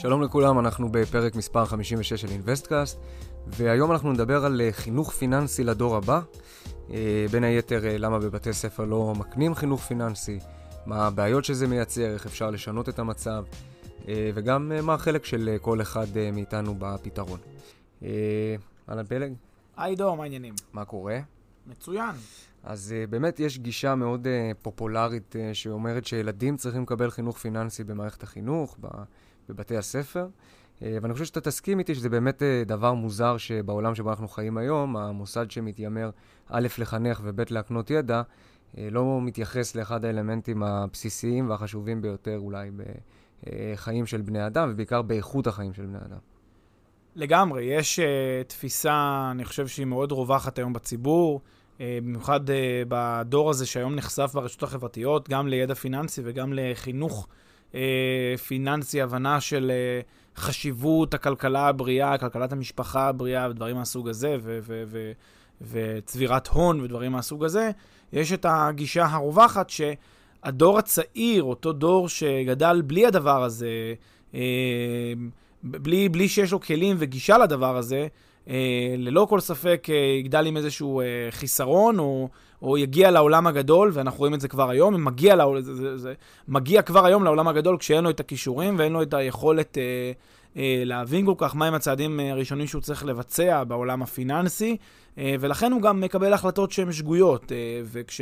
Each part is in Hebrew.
שלום לכולם, אנחנו בפרק מספר 56 של אינוויסטקאסט, והיום אנחנו נדבר על אה, חינוך פיננסי לדור הבא. אה, בין היתר, אה, למה בבתי ספר לא מקנים חינוך פיננסי, מה הבעיות שזה מייצר, איך אפשר לשנות את המצב, וגם מה החלק של כל אחד מאיתנו בפתרון. אהלן פלג? היי דור, מה העניינים? מה קורה? מצוין. אז באמת יש גישה מאוד פופולרית שאומרת שילדים צריכים לקבל חינוך פיננסי במערכת החינוך, בבתי הספר. אה, ואני חושב שאתה תסכים איתי שזה באמת אה, דבר מוזר שבעולם שבו אנחנו חיים היום, המוסד שמתיימר א', לחנך וב', להקנות ידע, אה, לא מתייחס לאחד האלמנטים הבסיסיים והחשובים ביותר אולי בחיים של בני אדם, ובעיקר באיכות החיים של בני אדם. לגמרי, יש uh, תפיסה, אני חושב שהיא מאוד רווחת היום בציבור, uh, במיוחד uh, בדור הזה שהיום נחשף ברשתות החברתיות, גם לידע פיננסי וגם לחינוך אה, פיננסי, הבנה של אה, חשיבות הכלכלה הבריאה, כלכלת המשפחה הבריאה ודברים מהסוג הזה, ו- ו- ו- וצבירת הון ודברים מהסוג הזה, יש את הגישה הרווחת שהדור הצעיר, אותו דור שגדל בלי הדבר הזה, אה, בלי, בלי שיש לו כלים וגישה לדבר הזה, ללא כל ספק אה, יגדל עם איזשהו אה, חיסרון, או, או יגיע לעולם הגדול, ואנחנו רואים את זה כבר היום, מגיע, לעול, זה, זה, זה, מגיע כבר היום לעולם הגדול כשאין לו את הכישורים ואין לו את היכולת אה, אה, להבין כל כך מהם הצעדים הראשונים שהוא צריך לבצע בעולם הפיננסי, אה, ולכן הוא גם מקבל החלטות שהן שגויות, אה, וכש...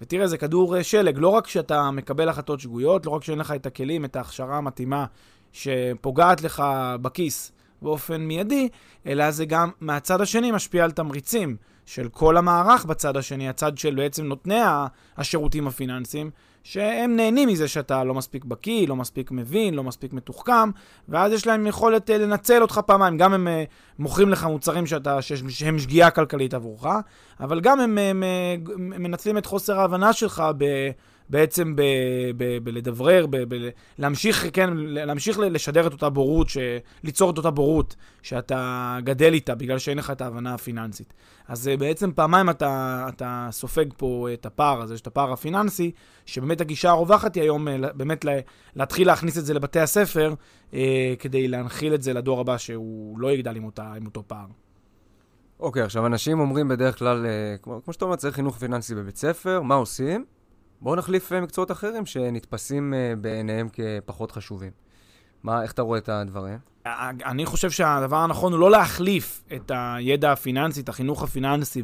ותראה, זה כדור שלג, לא רק כשאתה מקבל החלטות שגויות, לא רק שאין לך את הכלים, את ההכשרה המתאימה שפוגעת לך בכיס, באופן מיידי, אלא זה גם מהצד השני משפיע על תמריצים של כל המערך בצד השני, הצד של בעצם נותני השירותים הפיננסיים, שהם נהנים מזה שאתה לא מספיק בקיא, לא מספיק מבין, לא מספיק מתוחכם, ואז יש להם יכולת אה, לנצל אותך פעמיים. גם הם אה, מוכרים לך מוצרים שאתה, שהם שגיאה כלכלית עבורך, אבל גם הם, הם, הם מנצלים את חוסר ההבנה שלך ב... בעצם בלדברר, להמשיך, כן, להמשיך לשדר את אותה בורות, ש, ליצור את אותה בורות שאתה גדל איתה בגלל שאין לך את ההבנה הפיננסית. אז אה, בעצם פעמיים אתה, אתה סופג פה את הפער הזה, את הפער הפיננסי, שבאמת הגישה הרווחת היא היום אה, באמת להתחיל להכניס את זה לבתי הספר, אה, כדי להנחיל את זה לדור הבא שהוא לא יגדל עם, אותה, עם אותו פער. אוקיי, okay, עכשיו אנשים אומרים בדרך כלל, כמו, כמו שאתה אומר, צריך חינוך פיננסי בבית ספר, מה עושים? בואו נחליף אה, מקצועות אחרים שנתפסים אה, בעיניהם כפחות חשובים. מה, איך אתה רואה את הדברים? אני חושב שהדבר הנכון הוא לא להחליף את הידע הפיננסי, את החינוך הפיננסי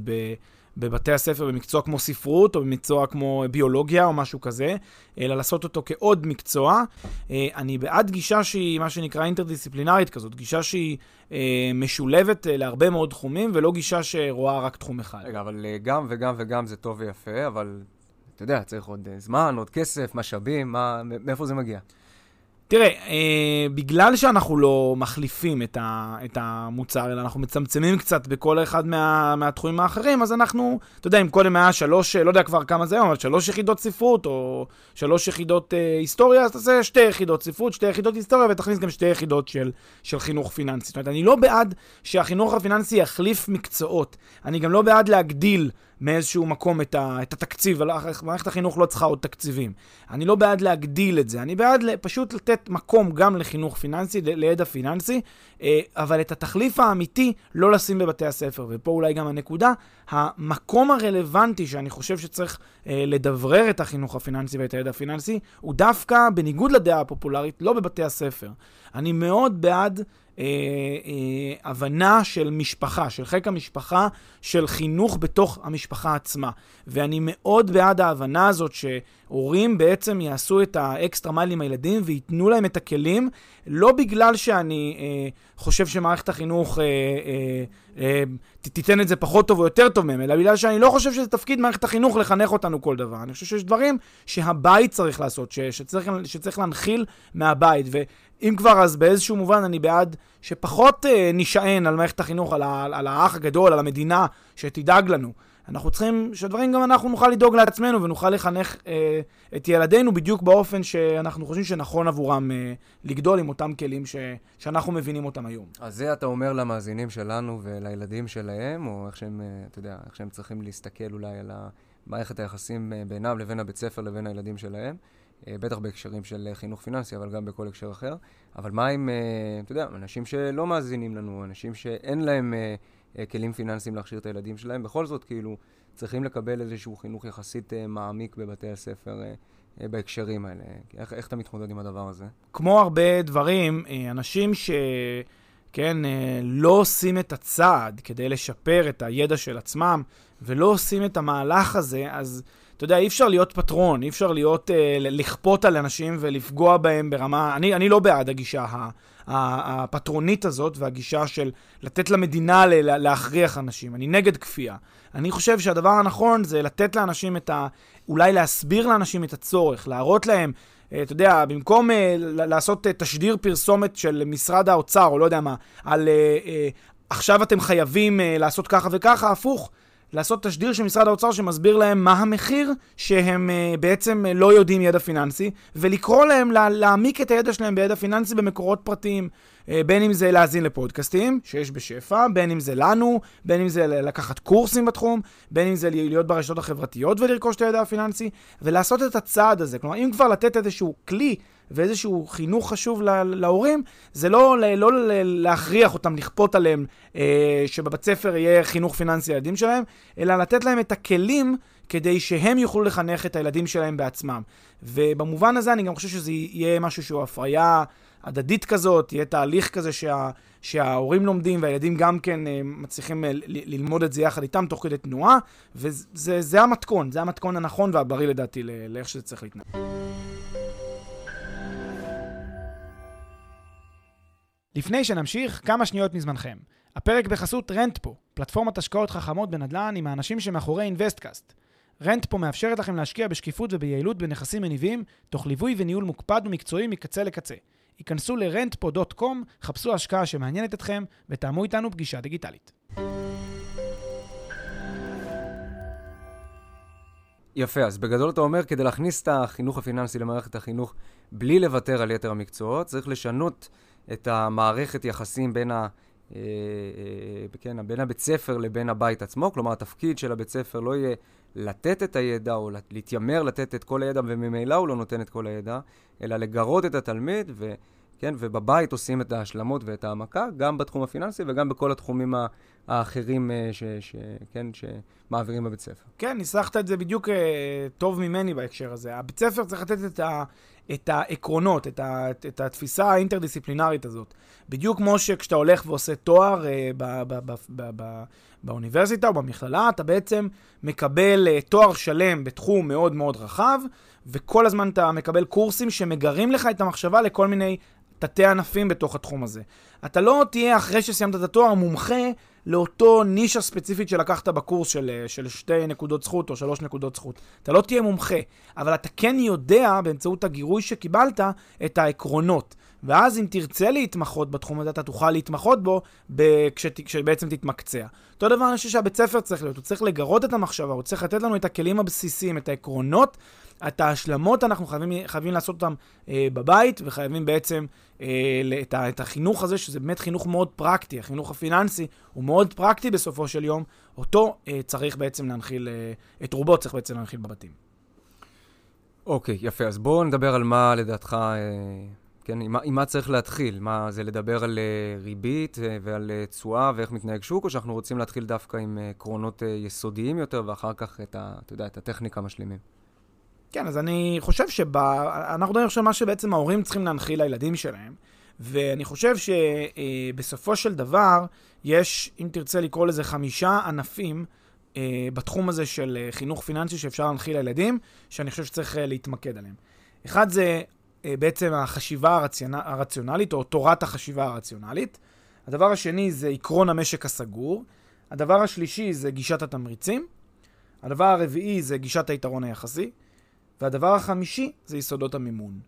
בבתי הספר במקצוע כמו ספרות או במקצוע כמו ביולוגיה או משהו כזה, אלא לעשות אותו כעוד מקצוע. אה, אני בעד גישה שהיא מה שנקרא אינטרדיסציפלינרית כזאת, גישה שהיא משולבת להרבה מאוד תחומים ולא גישה שרואה רק תחום אחד. רגע, אבל גם וגם וגם זה טוב ויפה, אבל אתה יודע, צריך עוד אה, זמן, עוד כסף, משאבים, מה, מאיפה זה מגיע? תראה, אה, בגלל שאנחנו לא מחליפים את, ה, את המוצר, אלא אנחנו מצמצמים קצת בכל אחד מה, מהתחומים האחרים, אז אנחנו, אתה יודע, אם קודם היה שלוש, לא יודע כבר כמה זה היום, אבל שלוש יחידות ספרות, או שלוש יחידות אה, היסטוריה, אז תעשה שתי יחידות ספרות, שתי יחידות היסטוריה, ותכניס גם שתי יחידות של, של חינוך פיננסי. זאת אומרת, אני לא בעד שהחינוך הפיננסי יחליף מקצועות. אני גם לא בעד להגדיל מאיזשהו מקום את, ה, את התקציב, מערכת החינוך לא צריכה עוד תקציבים. אני לא בעד להגדיל את זה, אני בעד פשוט לתת מקום גם לחינוך פיננסי, לידע פיננסי, אה, אבל את התחליף האמיתי לא לשים בבתי הספר. ופה אולי גם הנקודה, המקום הרלוונטי שאני חושב שצריך אה, לדברר את החינוך הפיננסי ואת הידע הפיננסי, הוא דווקא, בניגוד לדעה הפופולרית, לא בבתי הספר. אני מאוד בעד אה, אה, הבנה של משפחה, של חיק המשפחה, של חינוך בתוך המשפחה עצמה. ואני מאוד בעד ההבנה הזאת שהורים בעצם יעשו את ה extra mile עם הילדים וייתנו להם את הכלים, לא בגלל שאני אה, חושב שמערכת החינוך אה, אה, אה, תיתן את זה פחות טוב או יותר טוב מהם, אלא בגלל שאני לא חושב שזה תפקיד מערכת החינוך לחנך אותנו כל דבר. אני חושב שיש דברים שהבית צריך לעשות, ש, שצריך, שצריך להנחיל מהבית. אם כבר, אז באיזשהו מובן אני בעד שפחות אה, נשען על מערכת החינוך, על, ה, על האח הגדול, על המדינה, שתדאג לנו. אנחנו צריכים שדברים גם אנחנו נוכל לדאוג לעצמנו ונוכל לחנך אה, את ילדינו בדיוק באופן שאנחנו חושבים שנכון עבורם אה, לגדול עם אותם כלים ש, שאנחנו מבינים אותם היום. אז זה אתה אומר למאזינים שלנו ולילדים שלהם, או איך שהם, אה, אתה יודע, איך שהם צריכים להסתכל אולי על מערכת היחסים אה, בינם לבין הבית ספר לבין הילדים שלהם. אה, בטח בהקשרים של חינוך פיננסי, אבל גם בכל הקשר אחר. אבל מה עם, אה, אתה יודע, אנשים שלא מאזינים לנו, אנשים שאין להם אה, כלים פיננסיים להכשיר את הילדים שלהם, בכל זאת, כאילו, צריכים לקבל איזשהו חינוך יחסית מעמיק בבתי הספר בהקשרים האלה. איך, איך אתה מתמודד עם הדבר הזה? כמו הרבה דברים, אנשים ש... כן, לא עושים את הצעד כדי לשפר את הידע של עצמם, ולא עושים את המהלך הזה, אז אתה יודע, אי אפשר להיות פטרון, אי אפשר להיות, אה, לכפות על אנשים ולפגוע בהם ברמה... אני, אני לא בעד הגישה הפטרונית הזאת והגישה של לתת למדינה להכריח אנשים. אני נגד כפייה. אני חושב שהדבר הנכון זה לתת לאנשים את ה... אולי להסביר לאנשים את הצורך, להראות להם, אה, אתה יודע, במקום uh, לעשות uh, תשדיר פרסומת של משרד האוצר, או לא יודע מה, על uh, עכשיו אתם חייבים לעשות ככה וככה, הפוך. לעשות תשדיר של משרד האוצר שמסביר להם מה המחיר שהם uh, בעצם uh, לא יודעים ידע פיננסי, ולקרוא להם לה, להעמיק את הידע שלהם בידע פיננסי במקורות פרטיים. Uh, בין אם זה להאזין לפודקאסטים, שיש בשפע, בין אם זה לנו, בין אם זה לקחת קורסים בתחום, בין אם זה להיות ברשתות החברתיות ולרכוש את הידע הפיננסי, ולעשות את הצעד הזה. כלומר, אם כבר לתת איזשהו כלי ואיזשהו חינוך חשוב להורים, זה לא, לא להכריח אותם, לכפות עליהם אה, שבבית ספר יהיה חינוך פיננסי לילדים שלהם, אלא לתת להם את הכלים כדי שהם יוכלו לחנך את הילדים שלהם בעצמם. ובמובן הזה אני גם חושב שזה יהיה משהו שהוא הפריה הדדית כזאת, יהיה תהליך כזה שה, שההורים לומדים והילדים גם כן אה, מצליחים אה, ללמוד את זה יחד איתם תוך כדי תנועה, וזה המתכון, זה המתכון הנכון והבריא לדעתי לאיך שזה צריך להתנהל. לפני שנמשיך, כמה שניות מזמנכם. הפרק בחסות רנטפו, פלטפורמת השקעות חכמות בנדל"ן עם האנשים שמאחורי אינוויסטקאסט. רנטפו מאפשרת לכם להשקיע בשקיפות וביעילות בנכסים מניבים, תוך ליווי וניהול מוקפד ומקצועי מקצה לקצה. היכנסו ל-rentpo.com, חפשו השקעה שמעניינת אתכם ותאמו איתנו פגישה דיגיטלית. יפה, אז בגדול אתה אומר, כדי להכניס את החינוך הפיננסי למערכת החינוך בלי לוותר על יתר המקצועות, צריך לשנות את המערכת יחסים בין, ה, אה, אה, כן, בין הבית ספר לבין הבית עצמו. כלומר, התפקיד של הבית ספר לא יהיה לתת את הידע או להתיימר לתת את כל הידע, וממילא הוא לא נותן את כל הידע, אלא לגרות את התלמיד, ו, כן, ובבית עושים את ההשלמות ואת ההעמקה, גם בתחום הפיננסי וגם בכל התחומים האחרים אה, ש, ש, כן, שמעבירים בבית ספר. כן, ניסחת את זה בדיוק אה, טוב ממני בהקשר הזה. הבית ספר צריך לתת את ה... את העקרונות, את, ה, את התפיסה האינטרדיסציפלינרית הזאת. בדיוק כמו שכשאתה הולך ועושה תואר אה, ב, ב, ב, ב, ב, באוניברסיטה או במכללה, אתה בעצם מקבל תואר שלם בתחום מאוד מאוד רחב, וכל הזמן אתה מקבל קורסים שמגרים לך את המחשבה לכל מיני תתי ענפים בתוך התחום הזה. אתה לא תהיה, אחרי שסיימת את התואר, מומחה לאותו נישה ספציפית שלקחת בקורס של, אה, של שתי נקודות זכות או שלוש נקודות זכות. אתה לא תהיה מומחה, אבל אתה כן יודע, באמצעות הגירוי שקיבלת, את העקרונות. ואז אם תרצה להתמחות בתחום הזה, אתה תוכל להתמחות בו כשת, כשבעצם תתמקצע. אותו דבר אני חושב שהבית ספר צריך להיות, הוא צריך לגרות את המחשבה, הוא צריך לתת לנו את הכלים הבסיסיים, את העקרונות, את ההשלמות אנחנו חייבים, חייבים לעשות אותם אה, בבית, וחייבים בעצם אה, ה, את החינוך הזה, שזה באמת חינוך מאוד פרקטי, החינוך הפיננסי הוא מאוד פרקטי בסופו של יום, אותו אה, צריך בעצם להנחיל, אה, את רובו צריך בעצם להנחיל בבתים. אוקיי, okay, יפה. אז בואו נדבר על מה לדעתך... אה... כן, עם, עם מה צריך להתחיל? מה, זה לדבר על uh, ריבית uh, ועל uh, תשואה ואיך מתנהג שוק, או שאנחנו רוצים להתחיל דווקא עם עקרונות uh, יסודיים יותר, ואחר כך את, ה, אתה יודע, את הטכניקה המשלימים? כן, אז אני חושב שאנחנו מדברים עכשיו מה שבעצם ההורים צריכים להנחיל לילדים שלהם, ואני חושב שבסופו של דבר, יש, אם תרצה לקרוא לזה, חמישה ענפים אה, בתחום הזה של אה, חינוך פיננסי שאפשר להנחיל לילדים, שאני חושב שצריך אה, להתמקד עליהם. אחד זה בעצם החשיבה הרציונ... הרציונלית, או תורת החשיבה הרציונלית. הדבר השני זה עקרון המשק הסגור. הדבר השלישי זה גישת התמריצים. הדבר הרביעי זה גישת היתרון היחסי. והדבר החמישי זה יסודות המימון.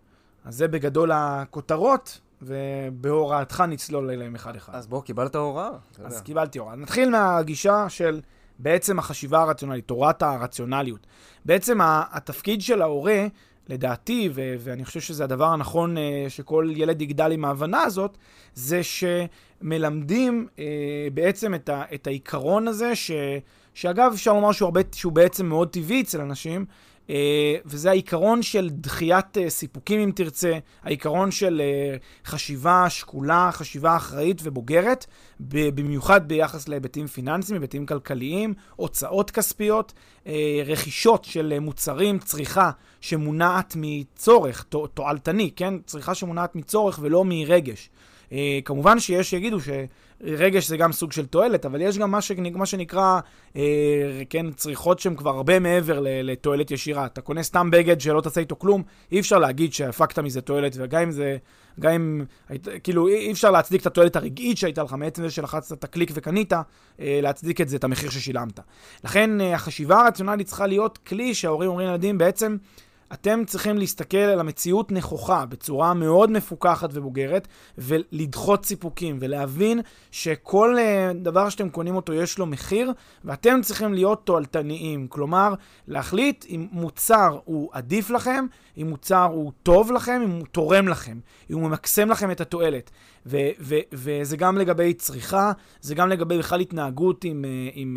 אז זה בגדול הכותרות, ובהוראתך נצלול אליהם אחד-אחד. אז בוא, קיבלת הוראה. אז קיבלתי הוראה. נתחיל מהגישה של בעצם החשיבה הרציונלית, תורת הרציונליות. בעצם התפקיד של ההורה, לדעתי, ו- ואני חושב שזה הדבר הנכון uh, שכל ילד יגדל עם ההבנה הזאת, זה שמלמדים uh, בעצם את, ה- את העיקרון הזה, ש- שאגב, אפשר לומר שהוא, הרבה, שהוא בעצם מאוד טבעי אצל אנשים, וזה העיקרון של דחיית uh, סיפוקים, אם תרצה, העיקרון של uh, חשיבה שקולה, חשיבה אחראית ובוגרת, במיוחד ביחס להיבטים פיננסיים, היבטים כלכליים, הוצאות כספיות, uh, רכישות של uh, מוצרים, צריכה שמונעת מצורך, תועלתני, כן? צריכה שמונעת מצורך ולא מרגש. Uh, כמובן שיש שיגידו שרגש זה גם סוג של תועלת, אבל יש גם מה, ש... מה שנקרא, uh, כן, צריכות שהן כבר הרבה מעבר לתועלת ישירה. אתה קונה סתם בגד שלא תעשה איתו כלום, אי אפשר להגיד שהפקת מזה תועלת, וגם אם זה, גם אם, כאילו, אי אפשר להצדיק את התועלת הרגעית שהייתה לך מעצם זה שלחצת את הקליק וקנית, uh, להצדיק את זה, את המחיר ששילמת. לכן uh, החשיבה הרציונלית צריכה להיות כלי שההורים אומרים לילדים בעצם, אתם צריכים להסתכל על המציאות נכוחה בצורה מאוד מפוקחת ובוגרת, ולדחות סיפוקים, ולהבין שכל uh, דבר שאתם קונים אותו יש לו מחיר, ואתם צריכים להיות תועלתניים. כלומר, להחליט אם מוצר הוא עדיף לכם, אם מוצר הוא טוב לכם, אם הוא תורם לכם, אם הוא ממקסם לכם את התועלת. ו- ו- וזה גם לגבי צריכה, זה גם לגבי בכלל התנהגות עם, אה, עם, עם,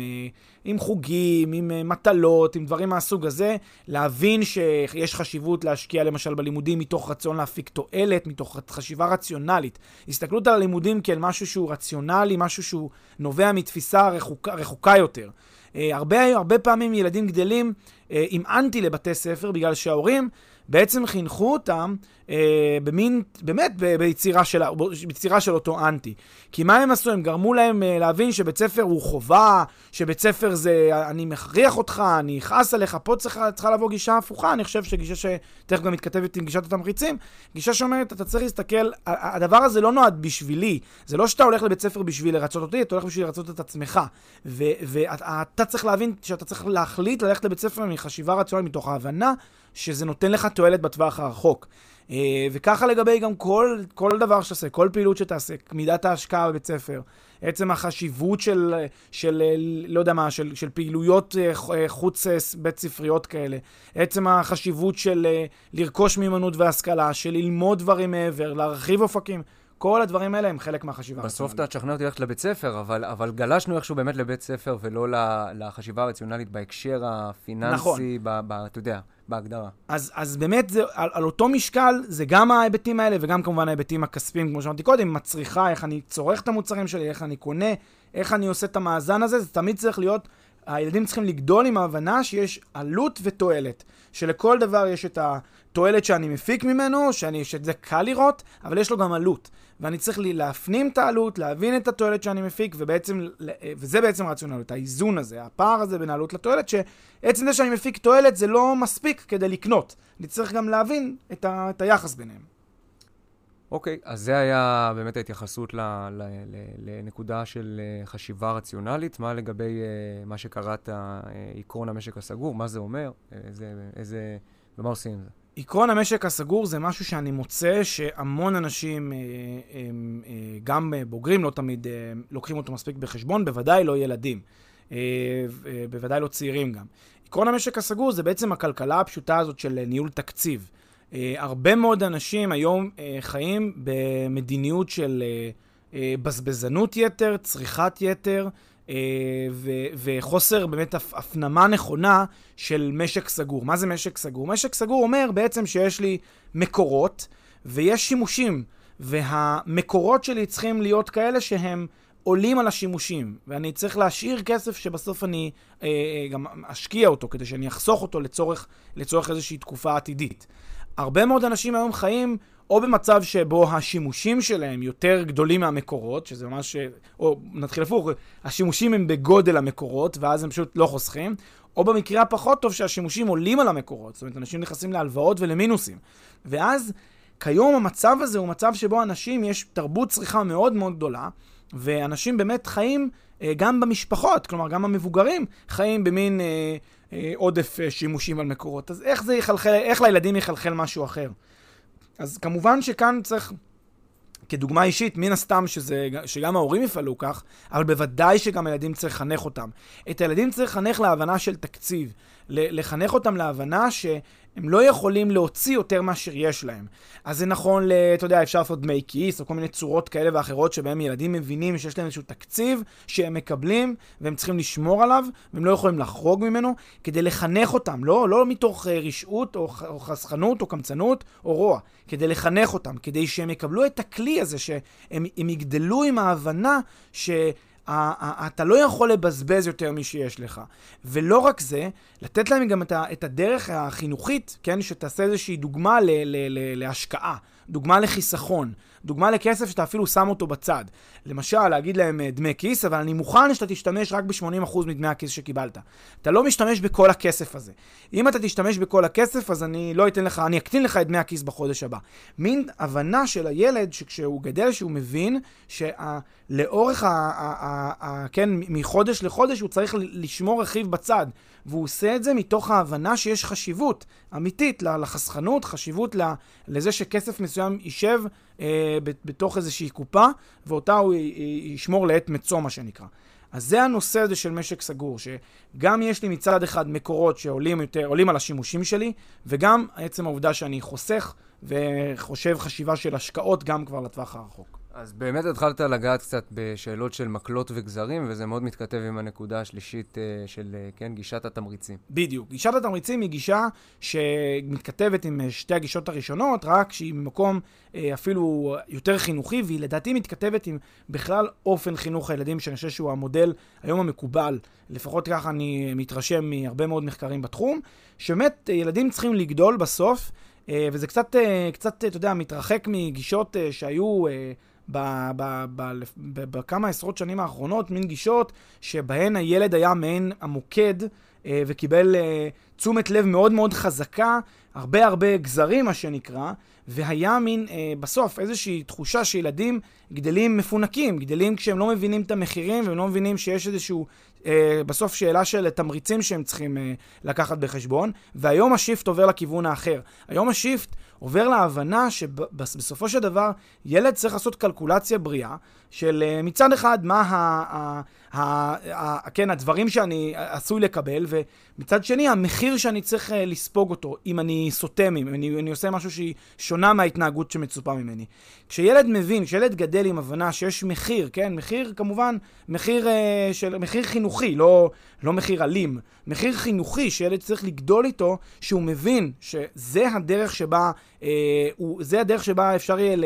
עם חוגים, עם אה, מטלות, עם דברים מהסוג הזה, להבין שיש חשיבות להשקיע למשל בלימודים מתוך רצון להפיק תועלת, מתוך חשיבה רציונלית. הסתכלות על הלימודים כאל משהו שהוא רציונלי, משהו שהוא נובע מתפיסה רחוקה, רחוקה יותר. הרבה, הרבה פעמים ילדים גדלים עם אנטי לבתי ספר, בגלל שההורים בעצם חינכו אותם אה, במין, באמת, ביצירה של, ביצירה של אותו אנטי. כי מה הם עשו? הם גרמו להם אה, להבין שבית ספר הוא חובה, שבית ספר זה אני מכריח אותך, אני אכעס עליך, פה צריכה, צריכה לבוא גישה הפוכה, אני חושב שגישה שתכף גם מתכתבת עם גישת התמריצים, גישה שאומרת, אתה צריך להסתכל, הדבר הזה לא נועד בשבילי, זה לא שאתה הולך לבית ספר בשביל לרצות אותי, אתה הולך בשביל לרצות את עצמך. ואתה צריך להבין שאתה צריך להחליט ללכת לבית ספר מחשיבה רציונלית, מתוך ההבנה שזה נותן לך תועלת בטווח הרחוק. אה, וככה לגבי גם כל, כל דבר שתעשה, כל פעילות שתעשה, מידת ההשקעה בבית ספר, עצם החשיבות של, של לא יודע מה, של, של פעילויות אה, אה, חוץ בית ספריות כאלה, עצם החשיבות של לרכוש מיומנות והשכלה, של ללמוד דברים מעבר, להרחיב אופקים. כל הדברים האלה הם חלק מהחשיבה בסוף אתה תשכנע אותי ללכת לבית ספר, אבל, אבל גלשנו איכשהו באמת לבית ספר ולא לחשיבה הרציונלית בהקשר הפיננסי, נכון. ב, ב, אתה יודע, בהגדרה. אז, אז באמת, זה, על, על אותו משקל, זה גם ההיבטים האלה, וגם כמובן ההיבטים הכספיים, כמו שאמרתי קודם, עם הצריכה, איך אני צורך את המוצרים שלי, איך אני קונה, איך אני עושה את המאזן הזה, זה תמיד צריך להיות, הילדים צריכים לגדול עם ההבנה שיש עלות ותועלת. שלכל דבר יש את התועלת שאני מפיק ממנו, שאני, שזה קל לראות, אבל יש לו גם עלות. ואני צריך לי להפנים את העלות, להבין את התועלת שאני מפיק, ובעצם, וזה בעצם הרציונליות, האיזון הזה, הפער הזה בין העלות לתועלת, שעצם זה שאני מפיק תועלת זה לא מספיק כדי לקנות. אני צריך גם להבין את, ה, את היחס ביניהם. אוקיי, okay, אז זה היה באמת ההתייחסות ל, ל, ל, לנקודה של אה, חשיבה רציונלית. מה לגבי uh, מה שקראת uh, עקרון המשק הסגור, מה זה אומר, איזה, איזה, ומה עושים עם זה? עקרון המשק הסגור זה משהו שאני מוצא שהמון אנשים, גם בוגרים, לא תמיד לוקחים אותו מספיק בחשבון, בוודאי לא ילדים, בוודאי לא צעירים גם. עקרון המשק הסגור זה בעצם הכלכלה הפשוטה הזאת של ניהול תקציב. Uh, הרבה מאוד אנשים היום uh, חיים במדיניות של uh, uh, בזבזנות יתר, צריכת יתר, ו- וחוסר באמת הפנמה נכונה של משק סגור. מה זה משק סגור? משק סגור אומר בעצם שיש לי מקורות ויש שימושים, והמקורות שלי צריכים להיות כאלה שהם עולים על השימושים, ואני צריך להשאיר כסף שבסוף אני אה, גם אשקיע אותו, כדי שאני אחסוך אותו לצורך, לצורך איזושהי תקופה עתידית. הרבה מאוד אנשים היום חיים או במצב שבו השימושים שלהם יותר גדולים מהמקורות, שזה ממש, או נתחיל הפוך, השימושים הם בגודל המקורות, ואז הם פשוט לא חוסכים, או במקרה הפחות טוב שהשימושים עולים על המקורות, זאת אומרת, אנשים נכנסים להלוואות ולמינוסים. ואז כיום המצב הזה הוא מצב שבו אנשים, יש תרבות צריכה מאוד מאוד גדולה, ואנשים באמת חיים אה, גם במשפחות, כלומר גם המבוגרים חיים במין אה, עודף אה, שימושים על מקורות. אז איך זה יחלחל, איך לילדים יחלחל משהו אחר? אז כמובן שכאן צריך, כדוגמה אישית, מן הסתם שזה, שגם ההורים יפעלו כך, אבל בוודאי שגם הילדים צריך לחנך אותם. את הילדים צריך לחנך להבנה של תקציב, לחנך אותם להבנה ש... הם לא יכולים להוציא יותר מאשר יש להם. אז זה נכון, ל, אתה יודע, אפשר לעשות דמי כיס, או כל מיני צורות כאלה ואחרות, שבהם ילדים מבינים שיש להם איזשהו תקציב שהם מקבלים, והם צריכים לשמור עליו, והם לא יכולים לחרוג ממנו, כדי לחנך אותם, לא, לא מתוך uh, רשעות, או, או חסכנות, או קמצנות, או רוע, כדי לחנך אותם, כדי שהם יקבלו את הכלי הזה, שהם יגדלו עם ההבנה ש... אתה לא יכול לבזבז יותר משיש לך. ולא רק זה, לתת להם גם את הדרך החינוכית, כן, שתעשה איזושהי דוגמה להשקעה, דוגמה לחיסכון. דוגמה לכסף שאתה אפילו שם אותו בצד. למשל, להגיד להם אה, דמי כיס, אבל אני מוכן שאתה תשתמש רק ב-80% מדמי הכיס שקיבלת. אתה לא משתמש בכל הכסף הזה. אם אתה תשתמש בכל הכסף, אז אני לא אתן לך, אני אקטין לך את דמי הכיס בחודש הבא. מין הבנה של הילד, שכשהוא גדל, שהוא מבין שלאורך, כן, מחודש לחודש הוא צריך לשמור רכיב בצד. והוא עושה את זה מתוך ההבנה שיש חשיבות אמיתית לחסכנות, חשיבות לזה שכסף מסוים יישב אה, בתוך איזושהי קופה, ואותה הוא ישמור לעת מצוא, מה שנקרא. אז זה הנושא הזה של משק סגור, שגם יש לי מצד אחד מקורות שעולים יותר, עולים על השימושים שלי, וגם עצם העובדה שאני חוסך וחושב חשיבה של השקעות גם כבר לטווח הרחוק. אז באמת התחלת לגעת קצת בשאלות של מקלות וגזרים, וזה מאוד מתכתב עם הנקודה השלישית uh, של, uh, כן, גישת התמריצים. בדיוק. גישת התמריצים היא גישה שמתכתבת עם אה, שתי הגישות הראשונות, רק שהיא ממקום uh, אפילו יותר חינוכי, והיא לדעתי מתכתבת עם בכלל אופן חינוך הילדים, שאני חושב שהוא המודל היום המקובל, לפחות ככה אני מתרשם מהרבה מאוד מחקרים בתחום, שבאמת ילדים צריכים לגדול בסוף. וזה קצת, קצת, אתה יודע, מתרחק מגישות שהיו בכמה עשרות שנים האחרונות, מין גישות שבהן הילד היה מעין המוקד אה, וקיבל אה, תשומת לב מאוד מאוד חזקה, הרבה הרבה גזרים, מה שנקרא, והיה מין, אה, בסוף, איזושהי תחושה שילדים גדלים מפונקים, גדלים כשהם לא מבינים את המחירים והם לא מבינים שיש איזשהו, אה, בסוף שאלה של תמריצים שהם צריכים אה, לקחת בחשבון, והיום השיפט עובר לכיוון האחר. היום השיפט עובר להבנה שבסופו של דבר ילד צריך לעשות קלקולציה בריאה של אה, מצד אחד מה ה, ה, ה, ה, כן, הדברים שאני עשוי לקבל, ומצד שני המחיר שאני צריך אה, לספוג אותו, אם אני סוטה, אם אני, אני עושה משהו שהיא שונה מההתנהגות שמצופה ממני. כשילד מבין, כשילד גדל עם הבנה שיש מחיר, כן, מחיר כמובן, מחיר, אה, של, מחיר חינוכי, לא, לא מחיר אלים, מחיר חינוכי שילד צריך לגדול איתו, שהוא מבין שזה הדרך שבה, אה, הוא, זה הדרך שבה אפשר יהיה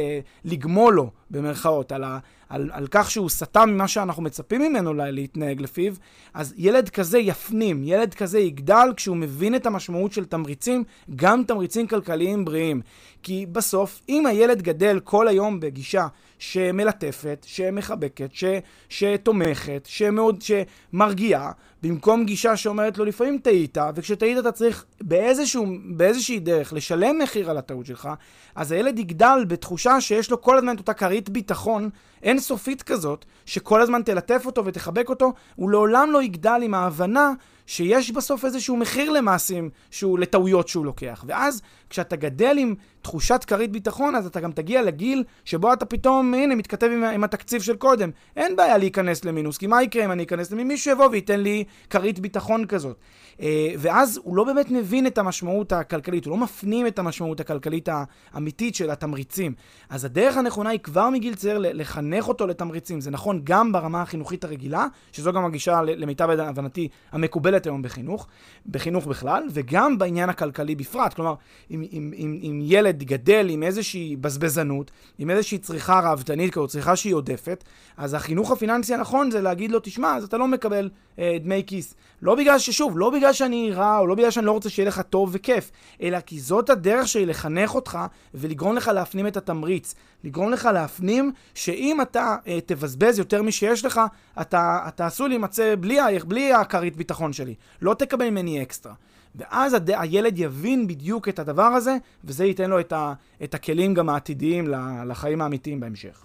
לגמול לו, במרכאות, על, ה, על, על כך שהוא סטה ממה שאנחנו מצפים ממנו להתנהג לפיו, אז ילד כזה יפנים, ילד כזה יגדל כשהוא מבין את המשמעות של תמריצים, גם תמריצים כלכליים בריאים. כי בסוף, אם הילד גדל כל היום בגישה שמלטפת, שמחבקת, ש, שתומכת, שמאוד, שמרגיעה, במקום גישה שאומרת לו, לפעמים טעית, וכשטעית אתה צריך באיזשהו, באיזושהי דרך לשלם מחיר על הטעות שלך, אז הילד יגדל בתחושה שיש לו כל הזמן את אותה כרית ביטחון אינסופית כזאת, שכל הזמן תלטף אותו ותחבק אותו, הוא לעולם לא יגדל עם ההבנה שיש בסוף איזשהו מחיר למעשים, שהוא, לטעויות שהוא לוקח. ואז כשאתה גדל עם תחושת כרית ביטחון, אז אתה גם תגיע לגיל שבו אתה פתאום, הנה, מתכתב עם, עם התקציב של קודם. אין בעיה להיכנס למינוס, כי מה יקרה אם אני אכנס למינוס? מישהו יבוא וייתן לי כרית ביטחון כזאת. אה, ואז הוא לא באמת מבין את המשמעות הכלכלית, הוא לא מפנים את המשמעות הכלכלית האמיתית של התמריצים. אז הדרך הנכונה היא כבר מגיל צעיר לחנך אותו לתמריצים. זה נכון גם ברמה החינוכית הרגילה, שזו גם הגישה, למיטב הבנתי, המקובלת מקובלת היום בחינוך, בחינוך בכלל, וגם בעניין הכלכלי בפרט. כלומר, אם, אם, אם, אם ילד גדל עם איזושהי בזבזנות, עם איזושהי צריכה ראוותנית, או צריכה שהיא עודפת, אז החינוך הפיננסי הנכון זה להגיד לו, תשמע, אז אתה לא מקבל אה, דמי כיס. לא בגלל ששוב, לא בגלל שאני רע, או לא בגלל שאני לא רוצה שיהיה לך טוב וכיף, אלא כי זאת הדרך שלי לחנך אותך ולגרום לך להפנים את התמריץ. לגרום לך להפנים שאם אתה אה, תבזבז יותר משיש לך, אתה, אתה עשוי להימצא בלי, בלי הכרית ביטחון שלי. לא תקבל ממני אקסטרה. ואז הד... הילד יבין בדיוק את הדבר הזה, וזה ייתן לו את, ה... את הכלים גם העתידיים לחיים האמיתיים בהמשך.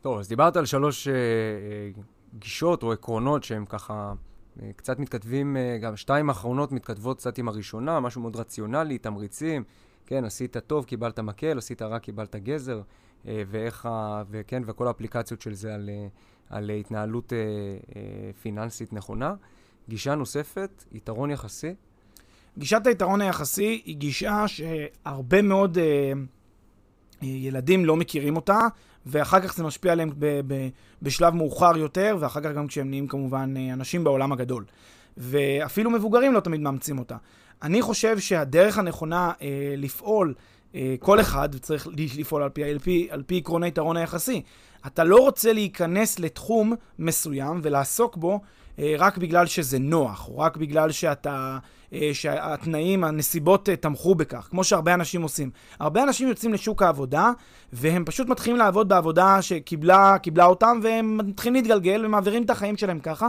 טוב, אז דיברת על שלוש אה, אה, גישות או עקרונות שהם ככה אה, קצת מתכתבים, אה, גם שתיים האחרונות מתכתבות קצת עם הראשונה, משהו מאוד רציונלי, תמריצים. כן, עשית טוב, קיבלת מקל, עשית רע, קיבלת גזר, ואיך ה... וכן, וכל האפליקציות של זה על, על התנהלות פיננסית נכונה. גישה נוספת, יתרון יחסי. גישת היתרון היחסי היא גישה שהרבה מאוד אה, ילדים לא מכירים אותה, ואחר כך זה משפיע עליהם ב- ב- בשלב מאוחר יותר, ואחר כך גם כשהם נהיים כמובן אנשים בעולם הגדול. ואפילו מבוגרים לא תמיד מאמצים אותה. אני חושב שהדרך הנכונה אה, לפעול, אה, כל אחד צריך לפעול על פי, על פי, על פי עקרון היתרון היחסי. אתה לא רוצה להיכנס לתחום מסוים ולעסוק בו אה, רק בגלל שזה נוח, או רק בגלל שאתה, אה, שהתנאים, הנסיבות אה, תמכו בכך, כמו שהרבה אנשים עושים. הרבה אנשים יוצאים לשוק העבודה, והם פשוט מתחילים לעבוד בעבודה שקיבלה אותם, והם מתחילים להתגלגל ומעבירים את החיים שלהם ככה.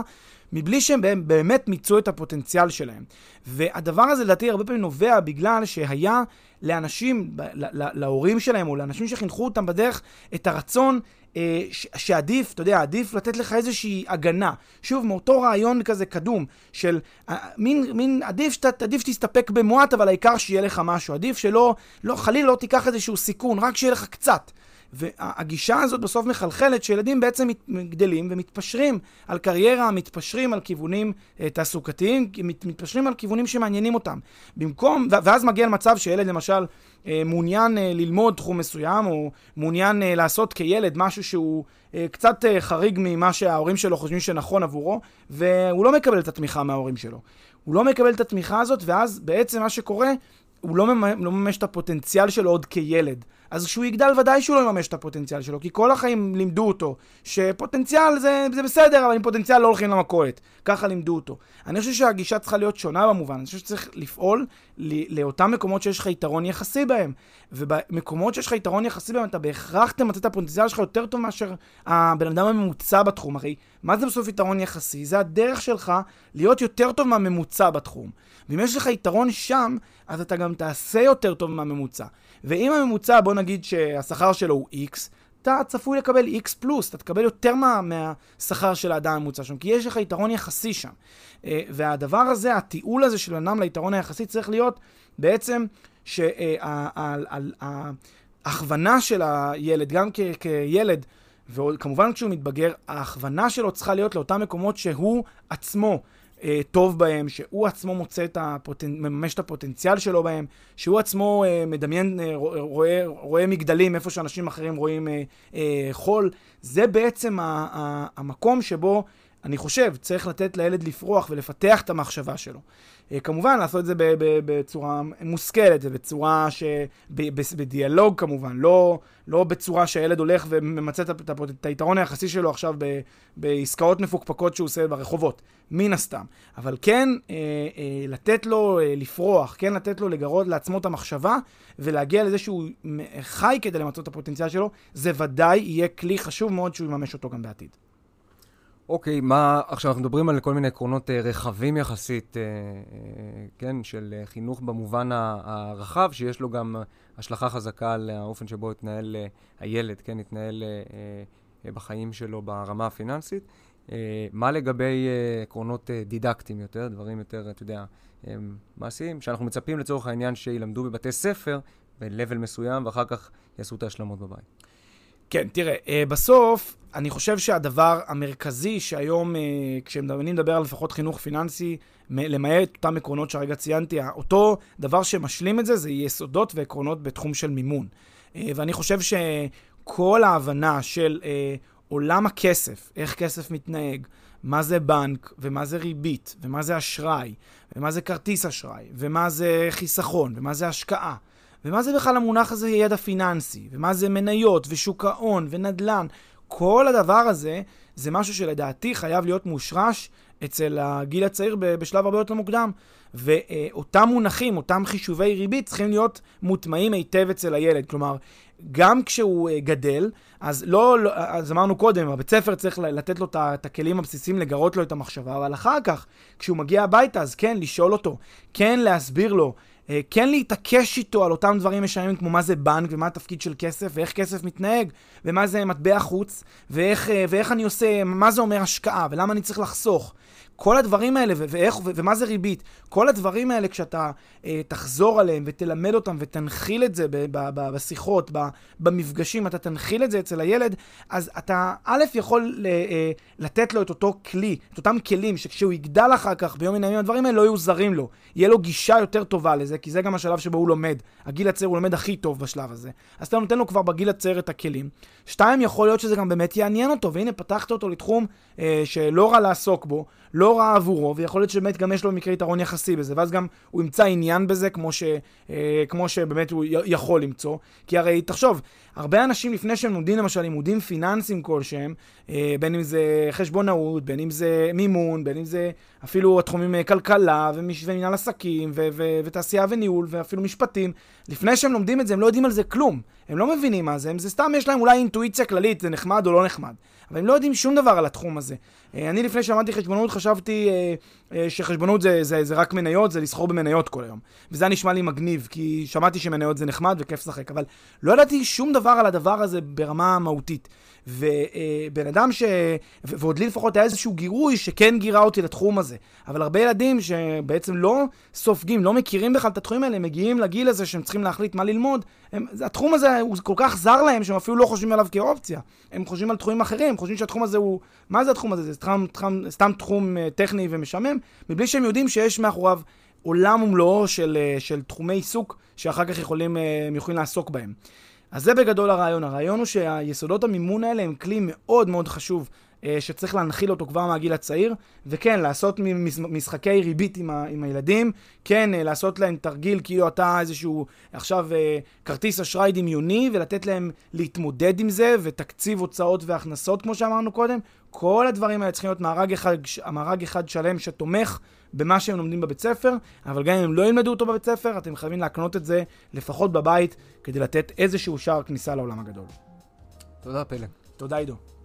מבלי שהם באמת מיצו את הפוטנציאל שלהם. והדבר הזה לדעתי הרבה פעמים נובע בגלל שהיה לאנשים, להורים שלהם או לאנשים שחינכו אותם בדרך, את הרצון אה, שעדיף, אתה יודע, עדיף לתת לך איזושהי הגנה. שוב, מאותו רעיון כזה קדום, של אה, מין, מין עדיף, שת, עדיף שתסתפק במועט, אבל העיקר שיהיה לך משהו. עדיף שלא, לא, חלילה לא תיקח איזשהו סיכון, רק שיהיה לך קצת. והגישה הזאת בסוף מחלחלת שילדים בעצם גדלים ומתפשרים על קריירה, מתפשרים על כיוונים אה, תעסוקתיים, מתפשרים על כיוונים שמעניינים אותם. במקום, ואז מגיע למצב שילד למשל אה, מעוניין אה, ללמוד תחום מסוים, או מעוניין לעשות כילד משהו שהוא קצת חריג ממה שההורים שלו חושבים שנכון עבורו, והוא לא מקבל את התמיכה מההורים שלו. הוא לא מקבל את התמיכה הזאת, ואז בעצם מה שקורה, הוא לא לא מממש את הפוטנציאל שלו עוד כילד. אז כשהוא יגדל ודאי שהוא לא יממש את הפוטנציאל שלו, כי כל החיים לימדו אותו שפוטנציאל זה, זה בסדר, אבל עם פוטנציאל לא הולכים למכולת. ככה לימדו אותו. אני חושב שהגישה צריכה להיות שונה במובן, אני חושב שצריך לפעול לאותם מקומות שיש לך יתרון יחסי בהם. ובמקומות שיש לך יתרון יחסי בהם, אתה בהכרח תמצא את הפוטנציאל שלך יותר טוב מאשר הבן אדם הממוצע בתחום. הרי מה זה בסוף יתרון יחסי? זה הדרך שלך להיות יותר טוב מהממוצע בתחום. ואם יש לך יתרון שם, אז אתה גם תעשה יותר טוב מהממוצע. ואם הממוצע, בוא שהשכר שלו הוא X, אתה צפוי לקבל X פלוס, אתה תקבל יותר מה, מהשכר של האדם הממוצע שם, כי יש לך יתרון יחסי שם. אה, והדבר הזה, הטיעול הזה של אדם ליתרון היחסי צריך להיות בעצם שההכוונה של הילד, גם כילד, וכמובן כשהוא מתבגר, ההכוונה שלו צריכה להיות לאותם מקומות שהוא עצמו אה, טוב בהם, שהוא עצמו מוצא את הפוטנ... מממש את הפוטנציאל שלו בהם, שהוא עצמו אה, מדמיין, אה, רואה, רואה מגדלים איפה שאנשים אחרים רואים אה, אה, חול. זה בעצם ה- ה- המקום שבו אני חושב צריך לתת לילד לפרוח ולפתח את המחשבה שלו. אה, כמובן, לעשות את זה בצורה מושכלת, ובצורה ש... בדיאלוג כמובן, לא, לא בצורה שהילד הולך וממצה את היתרון היחסי שלו עכשיו בעסקאות מפוקפקות שהוא עושה ברחובות, מן הסתם. אבל כן אה, אה, לתת לו לפרוח, כן לתת לו לגרות לעצמו את המחשבה, ולהגיע לזה שהוא חי כדי למצות את הפוטנציאל שלו, זה ודאי יהיה כלי חשוב מאוד שהוא יממש אותו גם בעתיד. אוקיי, מה, עכשיו אנחנו מדברים על כל מיני עקרונות אה, רחבים יחסית, אה, אה, כן, של חינוך במובן הרחב, שיש לו גם השלכה חזקה על האופן שבו יתנהל אה, הילד, כן, אה, בחיים שלו ברמה הפיננסית. מה לגבי עקרונות דידקטיים יותר, דברים יותר, אתה יודע, מעשיים, שאנחנו מצפים לצורך העניין שילמדו בבתי ספר ב-level מסוים, ואחר כך יעשו את ההשלמות בבית. כן, תראה, בסוף, אני חושב שהדבר המרכזי שהיום, uh, כשאני מדבר על לפחות חינוך פיננסי, למעט אותם עקרונות שהרגע ציינתי, אותו דבר שמשלים את זה, זה יסודות ועקרונות בתחום של מימון. Uh, ואני חושב שכל ההבנה של uh, עולם הכסף, איך כסף מתנהג, מה זה בנק, ומה זה ריבית, ומה זה אשראי, ומה זה כרטיס אשראי, ומה זה חיסכון, ומה זה השקעה, ומה זה בכלל המונח הזה ידע פיננסי, ומה זה מניות, ושוק ההון, ונדל"ן. כל הדבר הזה זה משהו שלדעתי חייב להיות מושרש אצל הגיל הצעיר בשלב הרבה יותר מוקדם. ואותם מונחים, אותם חישובי ריבית, צריכים להיות מוטמעים היטב אצל הילד. כלומר, גם כשהוא אה, גדל, אז לא, לא, אז אמרנו קודם, הבית ספר צריך לתת לו את הכלים הבסיסיים, לגרות לו את המחשבה, אבל אחר כך, כשהוא מגיע הביתה, אז כן, לשאול אותו, כן להסביר לו, כן להתעקש איתו על אותם דברים משעמים כמו מה זה בנק ומה התפקיד של כסף ואיך כסף מתנהג ומה זה מטבע חוץ ואיך, אה, ואיך אני עושה, מה זה אומר השקעה ולמה אני צריך לחסוך כל הדברים האלה, ואיך, ומה זה ריבית, כל הדברים האלה, כשאתה אה, תחזור עליהם ותלמד אותם ותנחיל את זה ב- ב- ב- בשיחות, ב- במפגשים, אתה תנחיל את זה אצל הילד, אז אתה, א', יכול ל- אה, לתת לו את אותו כלי, את אותם כלים, שכשהוא יגדל אחר כך ביום מן הימים, הדברים האלה לא יהיו זרים לו. יהיה לו גישה יותר טובה לזה, כי זה גם השלב שבו הוא לומד. הגיל הצעיר הוא לומד הכי טוב בשלב הזה. אז אתה נותן לו כבר בגיל הצעיר את הכלים. שתיים, יכול להיות שזה גם באמת יעניין אותו, והנה, פתחת אותו לתחום אה, שלא רע לעסוק בו, לא רע עבורו, ויכול להיות שבאמת גם יש לו מקרה יתרון יחסי בזה, ואז גם הוא ימצא עניין בזה כמו, ש, אה, כמו שבאמת הוא יכול למצוא. כי הרי, תחשוב, הרבה אנשים לפני שהם לומדים למשל לימודים פיננסיים כלשהם, אה, בין אם זה חשבונאות, בין אם זה מימון, בין אם זה אפילו התחומים אה, כלכלה ומנהל עסקים ו- ו- ותעשייה וניהול ואפילו משפטים, לפני שהם לומדים את זה הם לא יודעים על זה כלום. הם לא מבינים מה זה, הם זה סתם יש להם אולי אינטואיציה כללית, זה נחמד או לא נחמד. אבל הם לא יודעים שום דבר על התחום הזה. אה, אני לפני שלמדתי חשבונאות חשבתי אה, שחשבונאות זה, זה, זה רק מניות, זה לסחור במניות כל היום. וזה נשמע לי מגניב, כי שמעתי שמניות זה נחמד וכיף לשחק, אבל לא ידעתי שום דבר על הדבר הזה ברמה מהותית. ובן אדם ש... ועוד לי לפחות היה איזשהו גירוי שכן גירה אותי לתחום הזה. אבל הרבה ילדים שבעצם לא סופגים, לא מכירים בכלל את התחומים האלה, מגיעים לגיל הזה שהם צריכים להחליט מה ללמוד. הם... התחום הזה הוא כל כך זר להם שהם אפילו לא חושבים עליו כאופציה. הם חושבים על תחומים אחרים, חושבים שהתחום הזה הוא... מה זה התחום הזה? זה סתם, סתם, סתם תחום אה, טכני ומשעמם, מבלי שהם יודעים שיש מאחוריו עולם ומלואו של, אה, של תחומי עיסוק שאחר כך יכולים, אה, יכולים לעסוק בהם. אז זה בגדול הרעיון. הרעיון הוא שהיסודות המימון האלה הם כלי מאוד מאוד חשוב שצריך להנחיל אותו כבר מהגיל הצעיר, וכן, לעשות משחקי ריבית עם, ה, עם הילדים, כן, אה, לעשות להם תרגיל כאילו אתה איזשהו עכשיו אה, כרטיס אשראי דמיוני, ולתת להם להתמודד עם זה, ותקציב הוצאות והכנסות, כמו שאמרנו קודם. כל הדברים האלה צריכים להיות מארג אחד, מארג אחד שלם שתומך במה שהם לומדים בבית ספר, אבל גם אם הם לא ילמדו אותו בבית ספר, אתם חייבים להקנות את זה לפחות בבית, כדי לתת איזשהו שער כניסה לעולם הגדול. תודה, פלא. תודה, עידו.